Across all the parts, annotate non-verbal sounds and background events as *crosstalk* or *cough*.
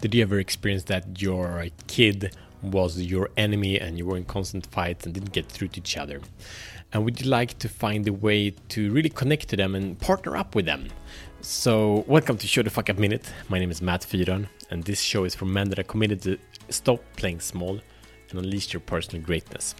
Did you ever experience that your kid was your enemy and you were in constant fights and didn't get through to each other? And would you like to find a way to really connect to them and partner up with them? So, welcome to Show the Fuck Up Minute. My name is Matt Fyron, and this show is for men that are committed to stop playing small and unleash your personal greatness.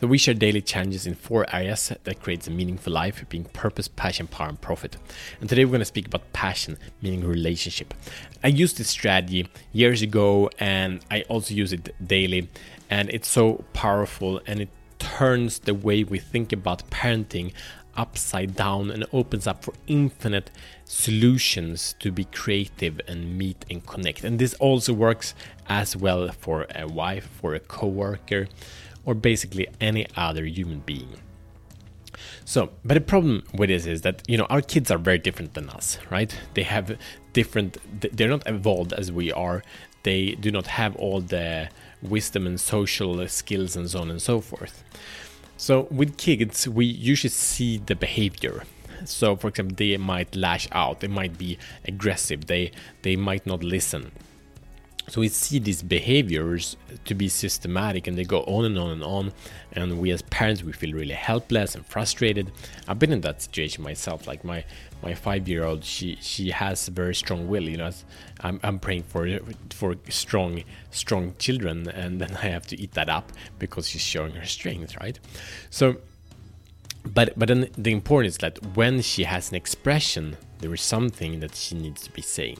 So we share daily challenges in four areas that creates a meaningful life, being purpose, passion, power, and profit. And today we're going to speak about passion, meaning relationship. I used this strategy years ago, and I also use it daily, and it's so powerful, and it turns the way we think about parenting upside down and opens up for infinite solutions to be creative and meet and connect. And this also works as well for a wife, for a coworker, or basically any other human being. So, but the problem with this is that you know our kids are very different than us, right? They have different. They're not evolved as we are. They do not have all the wisdom and social skills and so on and so forth. So with kids, we usually see the behavior. So, for example, they might lash out. They might be aggressive. They they might not listen so we see these behaviors to be systematic and they go on and on and on. And we as parents we feel really helpless and frustrated. I've been in that situation myself like my my five year old she she has very strong will you know I'm, I'm praying for for strong strong children and then i have to eat that up because she's showing her strength right? So but but then the important is that when she has an expression there is something that she needs to be saying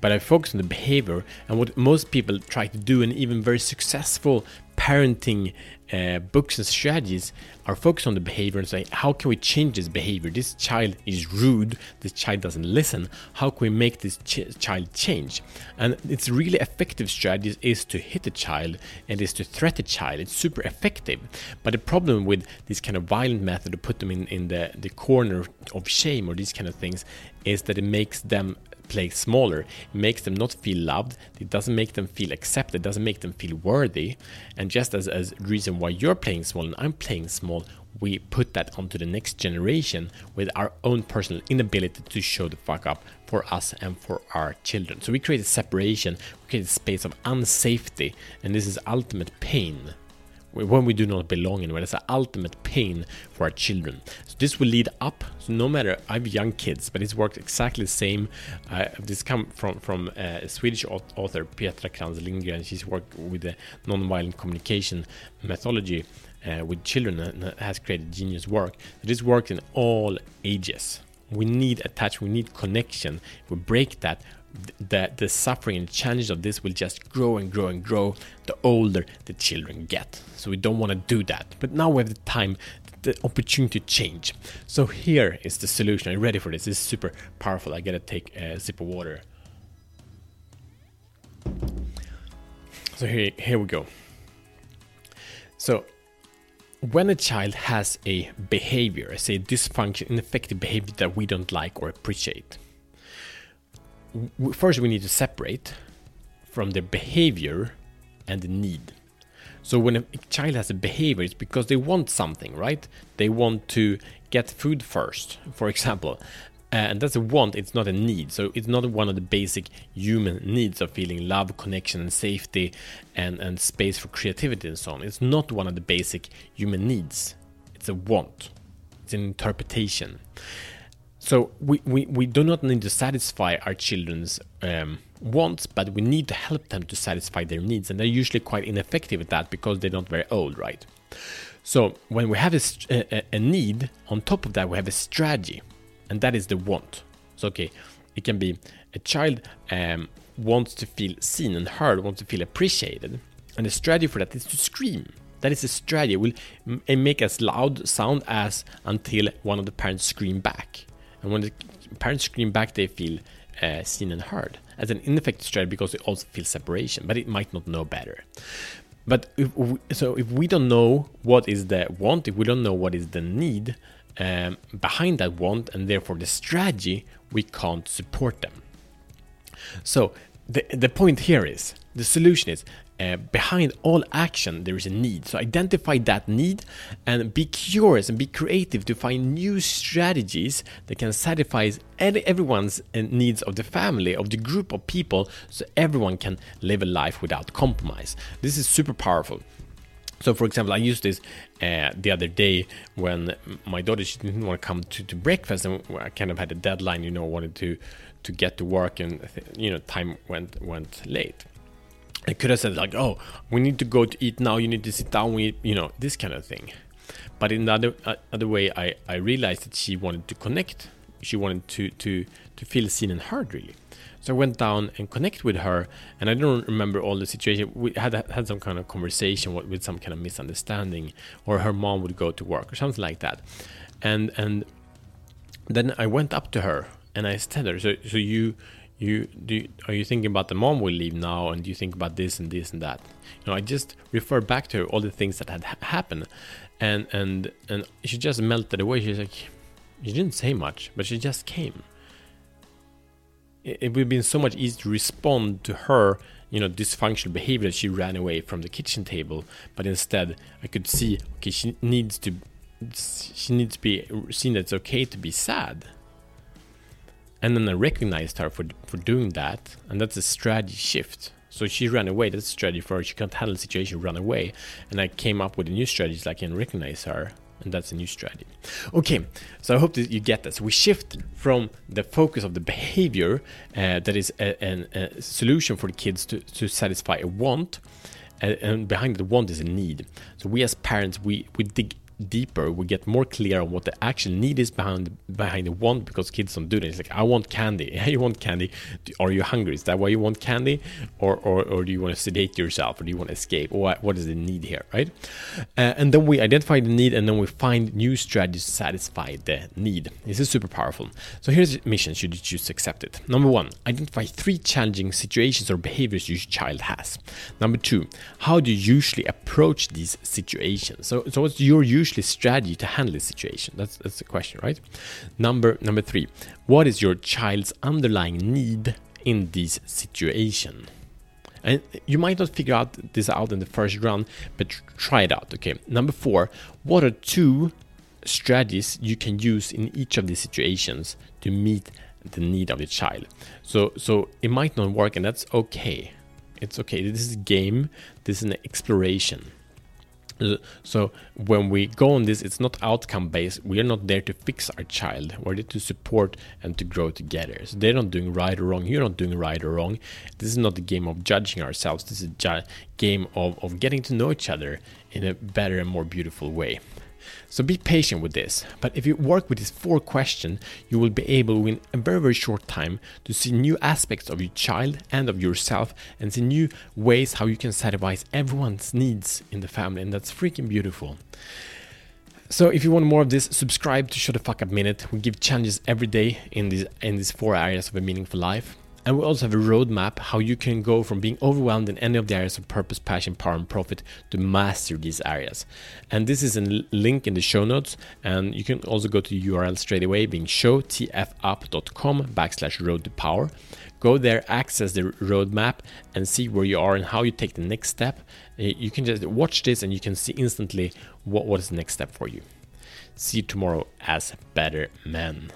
but I focus on the behavior and what most people try to do, and even very successful parenting uh, books and strategies are focused on the behavior and say, how can we change this behavior? This child is rude, this child doesn't listen. How can we make this ch- child change? And it's really effective strategies is to hit a child and is to threat a child. It's super effective. But the problem with this kind of violent method to put them in, in the, the corner of shame or these kind of things is that it makes them play smaller. It makes them not feel loved. It doesn't make them feel accepted. It doesn't make them feel worthy. And just as a reason why you're playing small and I'm playing small, we put that onto the next generation with our own personal inability to show the fuck up for us and for our children. So we create a separation, we create a space of unsafety, and this is ultimate pain when we do not belong anywhere. That's an ultimate pain for our children. So this will lead up. So no matter I have young kids, but it's worked exactly the same. Uh, this come from from uh, a Swedish author Petra Krantz Lindgren. She's worked with the nonviolent communication methodology. Uh, with children and has created genius work. This works in all ages. We need attachment, we need connection. If we break that, the, the suffering and challenge of this will just grow and grow and grow the older the children get. So we don't want to do that. But now we have the time, the opportunity to change. So here is the solution. Are you ready for this? This is super powerful. I gotta take a sip of water. So here, here we go. So when a child has a behavior, say dysfunction, ineffective behavior that we don't like or appreciate, first we need to separate from the behavior and the need. So when a child has a behavior, it's because they want something, right? They want to get food first, for example. Uh, and that's a want, it's not a need. So it's not one of the basic human needs of feeling love, connection, and safety, and, and space for creativity and so on. It's not one of the basic human needs. It's a want, it's an interpretation. So we, we, we do not need to satisfy our children's um, wants, but we need to help them to satisfy their needs. And they're usually quite ineffective at that because they're not very old, right? So when we have a, a, a need, on top of that, we have a strategy, and that is the want. So, okay, it can be a child um, wants to feel seen and heard, wants to feel appreciated. And the strategy for that is to scream. That is a strategy. It will make as loud sound as until one of the parents scream back. And when the parents scream back, they feel uh, seen and heard as an ineffective strategy because they also feel separation, but it might not know better. But if we, so if we don't know what is the want, if we don't know what is the need um, behind that want, and therefore the strategy, we can't support them. So the the point here is the solution is uh, behind all action there is a need. So identify that need and be curious and be creative to find new strategies that can satisfy everyone's uh, needs of the family, of the group of people, so everyone can live a life without compromise. This is super powerful. So, for example, I used this uh, the other day when my daughter she didn't want to come to, to breakfast, and I kind of had a deadline, you know, wanted to to get to work, and you know, time went went late. I could have said like, "Oh, we need to go to eat now. You need to sit down. We, you know, this kind of thing." But in the other uh, other way, I I realized that she wanted to connect. She wanted to to to feel seen and heard, really. So I went down and connected with her, and I don't remember all the situation. We had had some kind of conversation with, with some kind of misunderstanding, or her mom would go to work or something like that, and and then I went up to her and I said her, so so you you do you, are you thinking about the mom will leave now and you think about this and this and that? You know i just refer back to all the things that had ha- happened and and and she just melted away. She's like she didn't say much but she just came. It, it would have been so much easier to respond to her you know dysfunctional behavior she ran away from the kitchen table but instead i could see okay she needs to she needs to be seen that it's okay to be sad and then I recognized her for for doing that, and that's a strategy shift. So she ran away. That's a strategy for her. She can't handle the situation, run away. And I came up with a new strategy so I can recognize her, and that's a new strategy. Okay, so I hope that you get this. We shift from the focus of the behavior uh, that is a, a, a, solution for the kids to, to satisfy a want, uh, and behind the want is a need. So we as parents, we we dig deeper, we get more clear on what the actual need is behind behind the want because kids don't do this. It's like I want candy. *laughs* You want candy. Are you hungry? Is that why you want candy, or or, or do you want to sedate yourself, or do you want to escape? What, what is the need here, right? Uh, and then we identify the need, and then we find new strategies to satisfy the need. This is super powerful. So here's mission: should you choose to accept it? Number one, identify three challenging situations or behaviors your child has. Number two, how do you usually approach these situations? So so what's your usual usually strategy to handle this situation? That's that's the question, right? Number number three, what is your child's underlying need in this situation? And you might not figure out this out in the first run, but try it out. Okay. Number four, what are two strategies you can use in each of these situations to meet the need of the child? So so it might not work, and that's okay. It's okay. This is a game. This is an exploration. So when we go on this, it's not outcome based. We are not there to fix our child. We're there to support and to grow together. So they're not doing right or wrong. You're not doing right or wrong. This is not a game of judging ourselves. This is a ju- game of, of getting to know each other in a better and more beautiful way. So be patient with this. But if you work with these four questions, you will be able in a very, very short time to see new aspects of your child and of yourself and see new ways how you can satisfy everyone's needs in the family. And that's freaking beautiful. So if you want more of this, subscribe to Show the Fuck Up Minute. We give challenges every day in these in these four areas of a meaningful life. And we also have a roadmap how you can go from being overwhelmed in any of the areas of purpose, passion, power, and profit to master these areas. And this is a link in the show notes. And you can also go to the URL straight away, being showtfup.com backslash road to power. Go there, access the roadmap, and see where you are and how you take the next step. Uh, you can just watch this and you can see instantly what, what is the next step for you. See you tomorrow as better men.